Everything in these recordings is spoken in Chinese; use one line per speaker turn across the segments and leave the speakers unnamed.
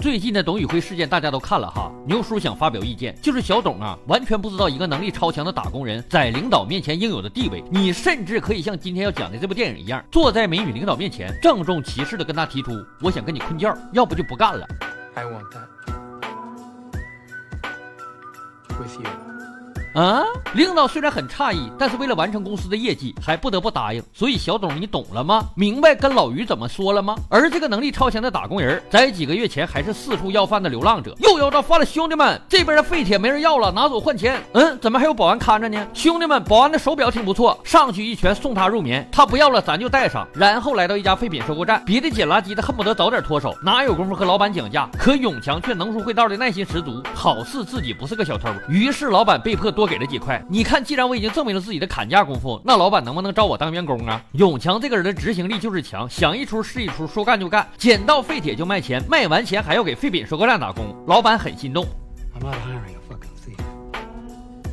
最近的董宇辉事件大家都看了哈，牛叔想发表意见，就是小董啊，完全不知道一个能力超强的打工人在领导面前应有的地位。你甚至可以像今天要讲的这部电影一样，坐在美女领导面前，郑重其事的跟她提出，我想跟你困觉，要不就不干了。
I want that with you.
啊！领导虽然很诧异，但是为了完成公司的业绩，还不得不答应。所以小董，你懂了吗？明白跟老于怎么说了吗？而这个能力超强的打工人，在几个月前还是四处要饭的流浪者，又要到饭了。兄弟们，这边的废铁没人要了，拿走换钱。嗯，怎么还有保安看着呢？兄弟们，保安的手表挺不错，上去一拳送他入眠。他不要了，咱就带上。然后来到一家废品收购站，别的捡垃圾的恨不得早点脱手，哪有功夫和老板讲价？可永强却能说会道的耐心十足，好似自己不是个小偷。于是老板被迫多给了几块。你看，既然我已经证明了自己的砍价功夫，那老板能不能招我当员工啊？永强这个人的执行力就是强，想一出是一出，说干就干，捡到废铁就卖钱，卖完钱还要给废品收购站打工，老板很心动。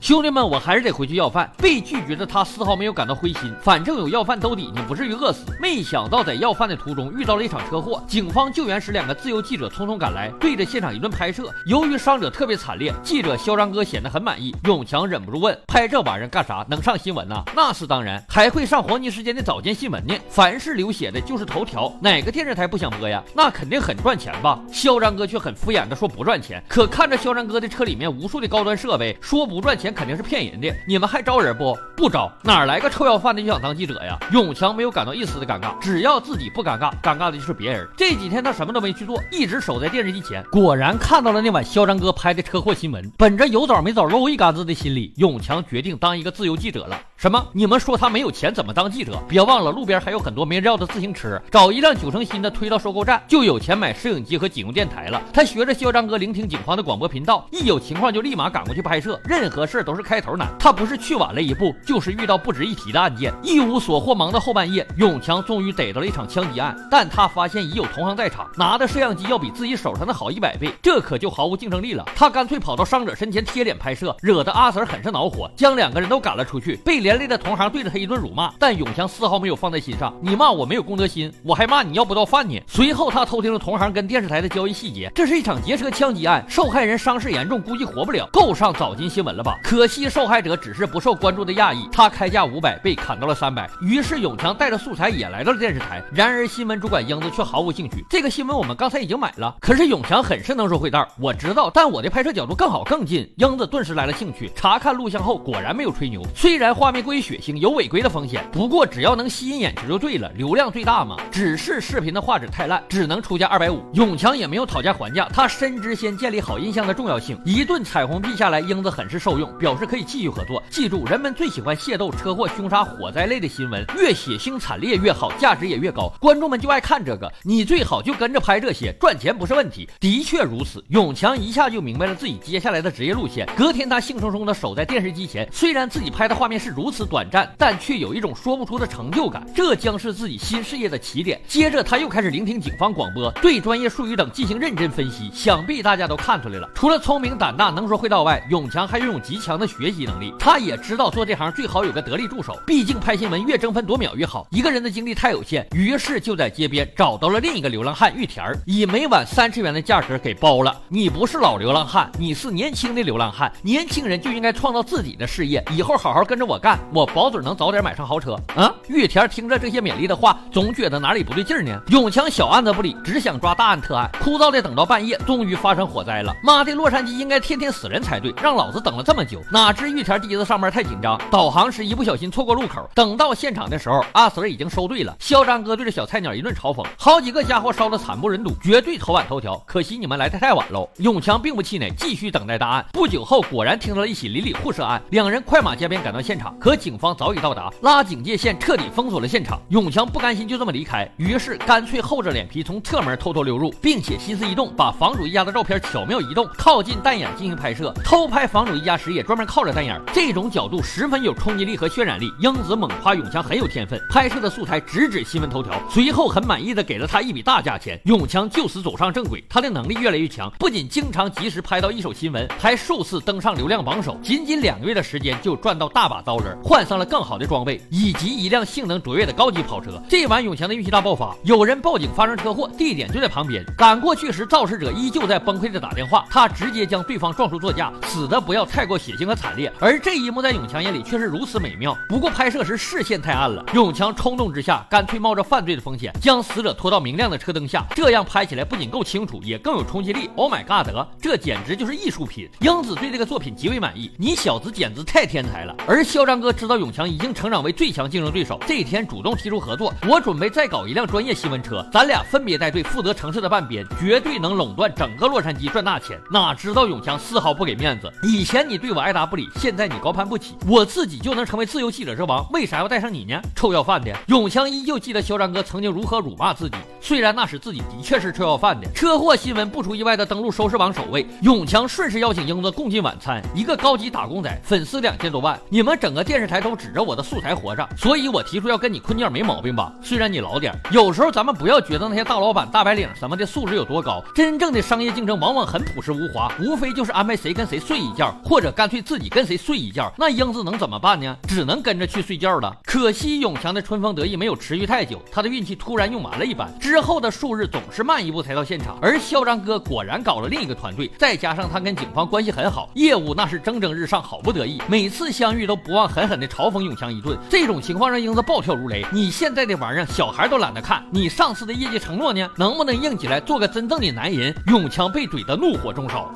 兄弟们，我还是得回去要饭。被拒绝的他丝毫没有感到灰心，反正有要饭兜底，你不至于饿死。没想到在要饭的途中遇到了一场车祸，警方救援时，两个自由记者匆匆赶来，对着现场一顿拍摄。由于伤者特别惨烈，记者嚣张哥显得很满意。永强忍不住问：“拍这玩意儿干啥？能上新闻呐？”那是当然，还会上黄金时间的早间新闻呢。凡是流血的，就是头条，哪个电视台不想播呀？那肯定很赚钱吧？嚣张哥却很敷衍的说不赚钱。可看着嚣张哥的车里面无数的高端设备，说不赚钱肯定是骗人的。你们还招人不？不招，哪来个臭要饭的就想当记者呀？永强没有感到一丝的尴尬，只要自己不尴尬，尴尬的就是别人。这几天他什么都没去做，一直守在电视机前。果然看到了那晚嚣张哥拍的车祸新闻，本着有枣没枣搂一竿子的心理，永强决定当一个自由记者了。什么？你们说他没有钱怎么当记者？别忘了路边还有很多没人要的自行车，找一辆九成新的推到收购站，就有钱买摄影机和警用电台了。他学着嚣张哥聆听警方的广播频道，一有情况就立马赶过去拍摄，任何事都是开头难。他不是去晚了一步，就是遇到不值一提的案件，一无所获，忙到后半夜，永强终于逮到了一场枪击案，但他发现已有同行在场，拿的摄像机要比自己手上的好一百倍，这可就毫无竞争力了。他干脆跑到伤者身前贴脸拍摄，惹得阿 Sir 很是恼火，将两个人都赶了出去，被连累的同行对着他一顿辱骂，但永强丝毫没有放在心上。你骂我没有公德心，我还骂你要不到饭呢。随后他偷听了同行跟电视台的交易细节，这是一场劫车枪击案，受害人伤势严重，估计活不了，够上早金新闻了吧？可惜受害者只是不受关注的亚裔，他开价五百，被砍到了三百。于是永强带着素材也来到了电视台，然而新闻主管英子却毫无兴趣。这个新闻我们刚才已经买了，可是永强很是能说会道，我知道，但我的拍摄角度更好更近。英子顿时来了兴趣，查看录像后果然没有吹牛，虽然画面过于血腥，有违规的风险，不过只要能吸引眼球就对了，流量最大嘛。只是视频的画质太烂，只能出价二百五。永强也没有讨价还价，他深知先建立好印象的重要性。一顿彩虹屁下来，英子很是受用，表示可以继续合作。记住，人们最喜欢械斗、车祸、凶杀、火灾类的新闻，越血腥惨烈越好，价值也越高，观众们就爱看这个。你最好就跟着拍这些，赚钱不是问题。的确如此，永强一下就明白了自己接下来的职业路线。隔天，他兴冲冲地守在电视机前，虽然自己拍的画面是如如此短暂，但却有一种说不出的成就感。这将是自己新事业的起点。接着，他又开始聆听警方广播，对专业术语等进行认真分析。想必大家都看出来了，除了聪明胆大、能说会道外，永强还拥有极强的学习能力。他也知道做这行最好有个得力助手，毕竟拍新闻越争分夺秒越好。一个人的精力太有限，于是就在街边找到了另一个流浪汉玉田儿，以每晚三十元的价格给包了。你不是老流浪汉，你是年轻的流浪汉。年轻人就应该创造自己的事业，以后好好跟着我干，我保准能早点买上豪车。啊！玉田听着这些勉励的话，总觉得哪里不对劲儿呢。永强小案子不理，只想抓大案特案，枯燥的等到半夜，终于发生火灾了。妈的，洛杉矶应该天天死人才对，让老子等了这么久。哪知玉田第一次上班太紧张，导航时一不小心错过路口。等到现场的时候，阿 Sir 已经收队了。嚣张哥对着小菜鸟一顿嘲讽，好几个家伙烧得惨不忍睹，绝对头版头条。可惜你们来的太晚喽。永强并不气馁，继续等待大案。不久后，果然听到了一起邻里互射案，两人快马加鞭赶到现场，可可警方早已到达，拉警戒线，彻底封锁了现场。永强不甘心就这么离开，于是干脆厚着脸皮从侧门偷偷溜入，并且心思一动，把房主一家的照片巧妙移动，靠近弹眼进行拍摄。偷拍房主一家时也专门靠着弹眼，这种角度十分有冲击力和渲染力。英子猛夸永强很有天分，拍摄的素材直指新闻头条。随后很满意的给了他一笔大价钱。永强就此走上正轨，他的能力越来越强，不仅经常及时拍到一手新闻，还数次登上流量榜首。仅仅两个月的时间就赚到大把刀刃。换上了更好的装备，以及一辆性能卓越的高级跑车。这晚永强的运气大爆发，有人报警发生车祸，地点就在旁边。赶过去时，肇事者依旧在崩溃的打电话，他直接将对方撞出座驾，死的不要太过血腥和惨烈。而这一幕在永强眼里却是如此美妙。不过拍摄时视线太暗了，永强冲动之下，干脆冒着犯罪的风险，将死者拖到明亮的车灯下，这样拍起来不仅够清楚，也更有冲击力。Oh my god，这简直就是艺术品！英子对这个作品极为满意，你小子简直太天才了。而嚣张哥知道永强已经成长为最强竞争对手，这一天主动提出合作，我准备再搞一辆专业新闻车，咱俩分别带队负责城市的半边，绝对能垄断整个洛杉矶赚大钱。哪知道永强丝毫不给面子，以前你对我爱答不理，现在你高攀不起，我自己就能成为自由记者之王，为啥要带上你呢？臭要饭的！永强依旧记得嚣张哥曾经如何辱骂自己，虽然那时自己的确是臭要饭的。车祸新闻不出意外的登陆收视榜首位，永强顺势邀请英子共进晚餐，一个高级打工仔，粉丝两千多万，你们整个电电视台都指着我的素材活着，所以我提出要跟你困觉没毛病吧？虽然你老点，有时候咱们不要觉得那些大老板、大白领什么的素质有多高，真正的商业竞争往往很朴实无华，无非就是安排谁跟谁睡一觉，或者干脆自己跟谁睡一觉。那英子能怎么办呢？只能跟着去睡觉了。可惜永强的春风得意没有持续太久，他的运气突然用完了一般，之后的数日总是慢一步才到现场。而嚣张哥果然搞了另一个团队，再加上他跟警方关系很好，业务那是蒸蒸日上，好不得意。每次相遇都不忘狠狠地嘲讽永强一顿。这种情况让英子暴跳如雷。你现在的玩意儿，小孩都懒得看。你上次的业绩承诺呢？能不能硬起来，做个真正的男人？永强被怼得怒火中烧。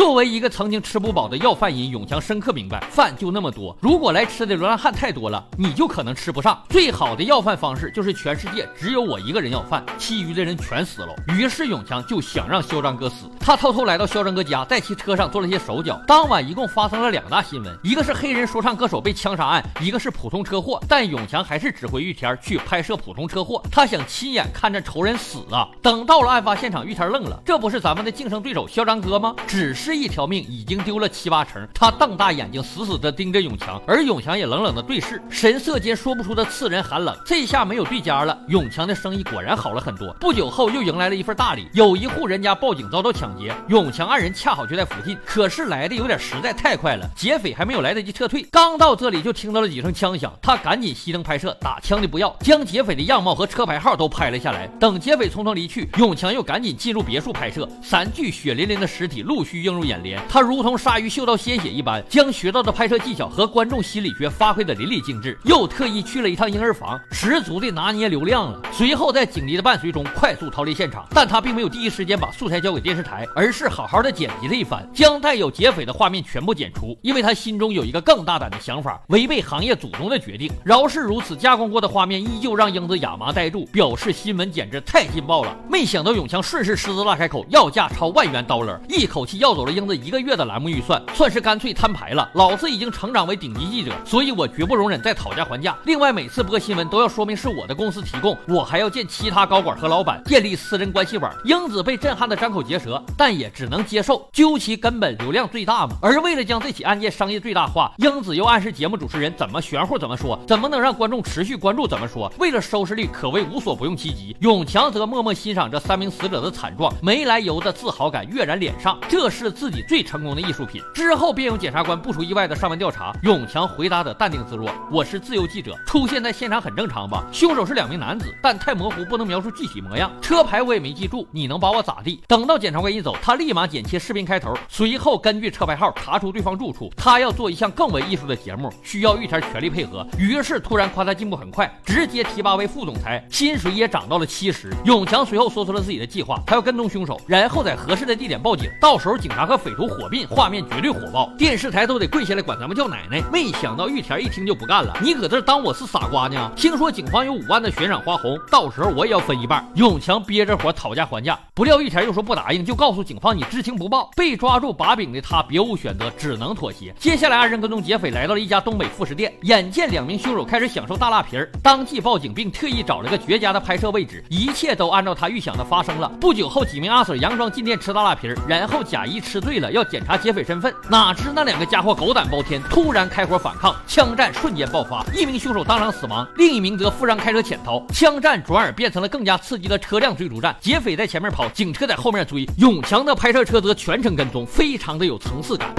作为一个曾经吃不饱的要饭人，永强深刻明白，饭就那么多，如果来吃的流浪汉太多了，你就可能吃不上。最好的要饭方式就是全世界只有我一个人要饭，其余的人全死了。于是永强就想让嚣张哥死，他偷偷来到嚣张哥家，在其车上做了些手脚。当晚一共发生了两大新闻，一个是黑人说唱歌手被枪杀案，一个是普通车祸。但永强还是指挥玉田去拍摄普通车祸，他想亲眼看着仇人死啊。等到了案发现场，玉田愣了，这不是咱们的竞争对手嚣张哥吗？只是。这一条命已经丢了七八成，他瞪大眼睛，死死地盯着永强，而永强也冷冷地对视，神色间说不出的刺人寒冷。这下没有对家了，永强的生意果然好了很多。不久后又迎来了一份大礼，有一户人家报警遭到抢劫，永强二人恰好就在附近，可是来的有点实在太快了，劫匪还没有来得及撤退，刚到这里就听到了几声枪响，他赶紧熄灯拍摄，打枪的不要，将劫匪的样貌和车牌号都拍了下来。等劫匪匆匆离去，永强又赶紧进入别墅拍摄，三具血淋淋的尸体陆续映入。入眼帘，他如同鲨鱼嗅到鲜血一般，将学到的拍摄技巧和观众心理学发挥的淋漓尽致。又特意去了一趟婴儿房，十足的拿捏流量了。随后在警笛的伴随中快速逃离现场，但他并没有第一时间把素材交给电视台，而是好好的剪辑了一番，将带有劫匪的画面全部剪除。因为他心中有一个更大胆的想法，违背行业祖宗的决定。饶是如此，加工过的画面依旧让英子亚麻呆住，表示新闻简直太劲爆了。没想到永强顺势狮子大开口，要价超万元刀了，一口气要走。英子一个月的栏目预算，算是干脆摊牌了。老子已经成长为顶级记者，所以我绝不容忍再讨价还价。另外，每次播新闻都要说明是我的公司提供，我还要见其他高管和老板，建立私人关系网。英子被震撼的张口结舌，但也只能接受。究其根本，流量最大嘛。而为了将这起案件商业最大化，英子又暗示节目主持人怎么玄乎怎么说，怎么能让观众持续关注怎么说。为了收视率，可谓无所不用其极。永强则默默欣赏着三名死者的惨状，没来由的自豪感跃然脸上。这是。自己最成功的艺术品之后，便有检察官不出意外的上门调查。永强回答的淡定自若：“我是自由记者，出现在现场很正常吧？凶手是两名男子，但太模糊，不能描述具体模样。车牌我也没记住，你能把我咋地？”等到检察官一走，他立马剪切视频开头，随后根据车牌号查出对方住处。他要做一项更为艺术的节目，需要玉田全力配合。于是突然夸他进步很快，直接提拔为副总裁，薪水也涨到了七十。永强随后说出了自己的计划，他要跟踪凶手，然后在合适的地点报警，到时候警察。和匪徒火并，画面绝对火爆，电视台都得跪下来管咱们叫奶奶。没想到玉田一听就不干了，你搁这当我是傻瓜呢？听说警方有五万的悬赏花红，到时候我也要分一半。永强憋着火讨价还价，不料玉田又说不答应，就告诉警方你知情不报。被抓住把柄的他别无选择，只能妥协。接下来二人跟踪劫匪来到了一家东北副食店，眼见两名凶手开始享受大辣皮儿，当即报警，并特意找了个绝佳的拍摄位置，一切都按照他预想的发生了。不久后，几名阿 Sir 佯装进店吃大辣皮儿，然后假意吃。识对了要检查劫匪身份，哪知那两个家伙狗胆包天，突然开火反抗，枪战瞬间爆发，一名凶手当场死亡，另一名则负伤开车潜逃，枪战转而变成了更加刺激的车辆追逐战，劫匪在前面跑，警车在后面追，永强的拍摄车则全程跟踪，非常的有层次感。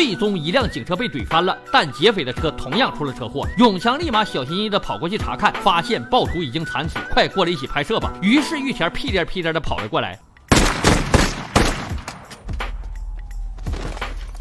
最终，一辆警车被怼翻了，但劫匪的车同样出了车祸。永强立马小心翼翼地跑过去查看，发现暴徒已经惨死，快过来一起拍摄吧。于是玉田屁颠屁颠地跑了过来。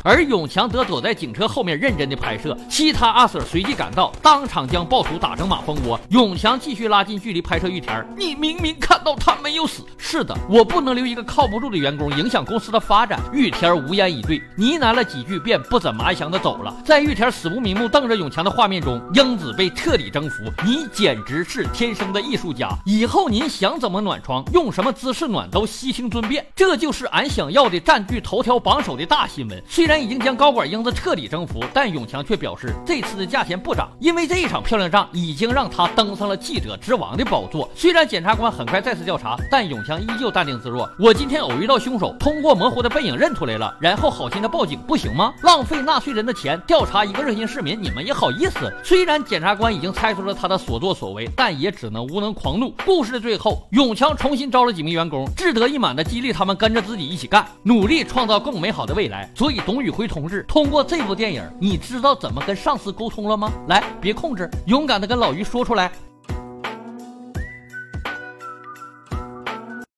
而永强则躲在警车后面认真的拍摄，其他阿 Sir 随即赶到，当场将暴徒打成马蜂窝。永强继续拉近距离拍摄玉田，你明明看到他没有死。是的，我不能留一个靠不住的员工影响公司的发展。玉田无言以对，呢喃了几句便不怎么安详的走了。在玉田死不瞑目瞪着永强的画面中，英子被彻底征服。你简直是天生的艺术家，以后您想怎么暖床，用什么姿势暖都悉听尊便。这就是俺想要的占据头条榜首的大新闻。虽然已经将高管英子彻底征服，但永强却表示这次的价钱不涨，因为这一场漂亮仗已经让他登上了记者之王的宝座。虽然检察官很快再次调查，但永强依旧淡定自若。我今天偶遇到凶手，通过模糊的背影认出来了，然后好心的报警，不行吗？浪费纳税人的钱调查一个热心市民，你们也好意思？虽然检察官已经猜出了他的所作所为，但也只能无能狂怒。故事的最后，永强重新招了几名员工，志得意满的激励他们跟着自己一起干，努力创造更美好的未来。所以董宇辉。同志，通过这部电影，你知道怎么跟上司沟通了吗？来，别控制，勇敢的跟老于说出来。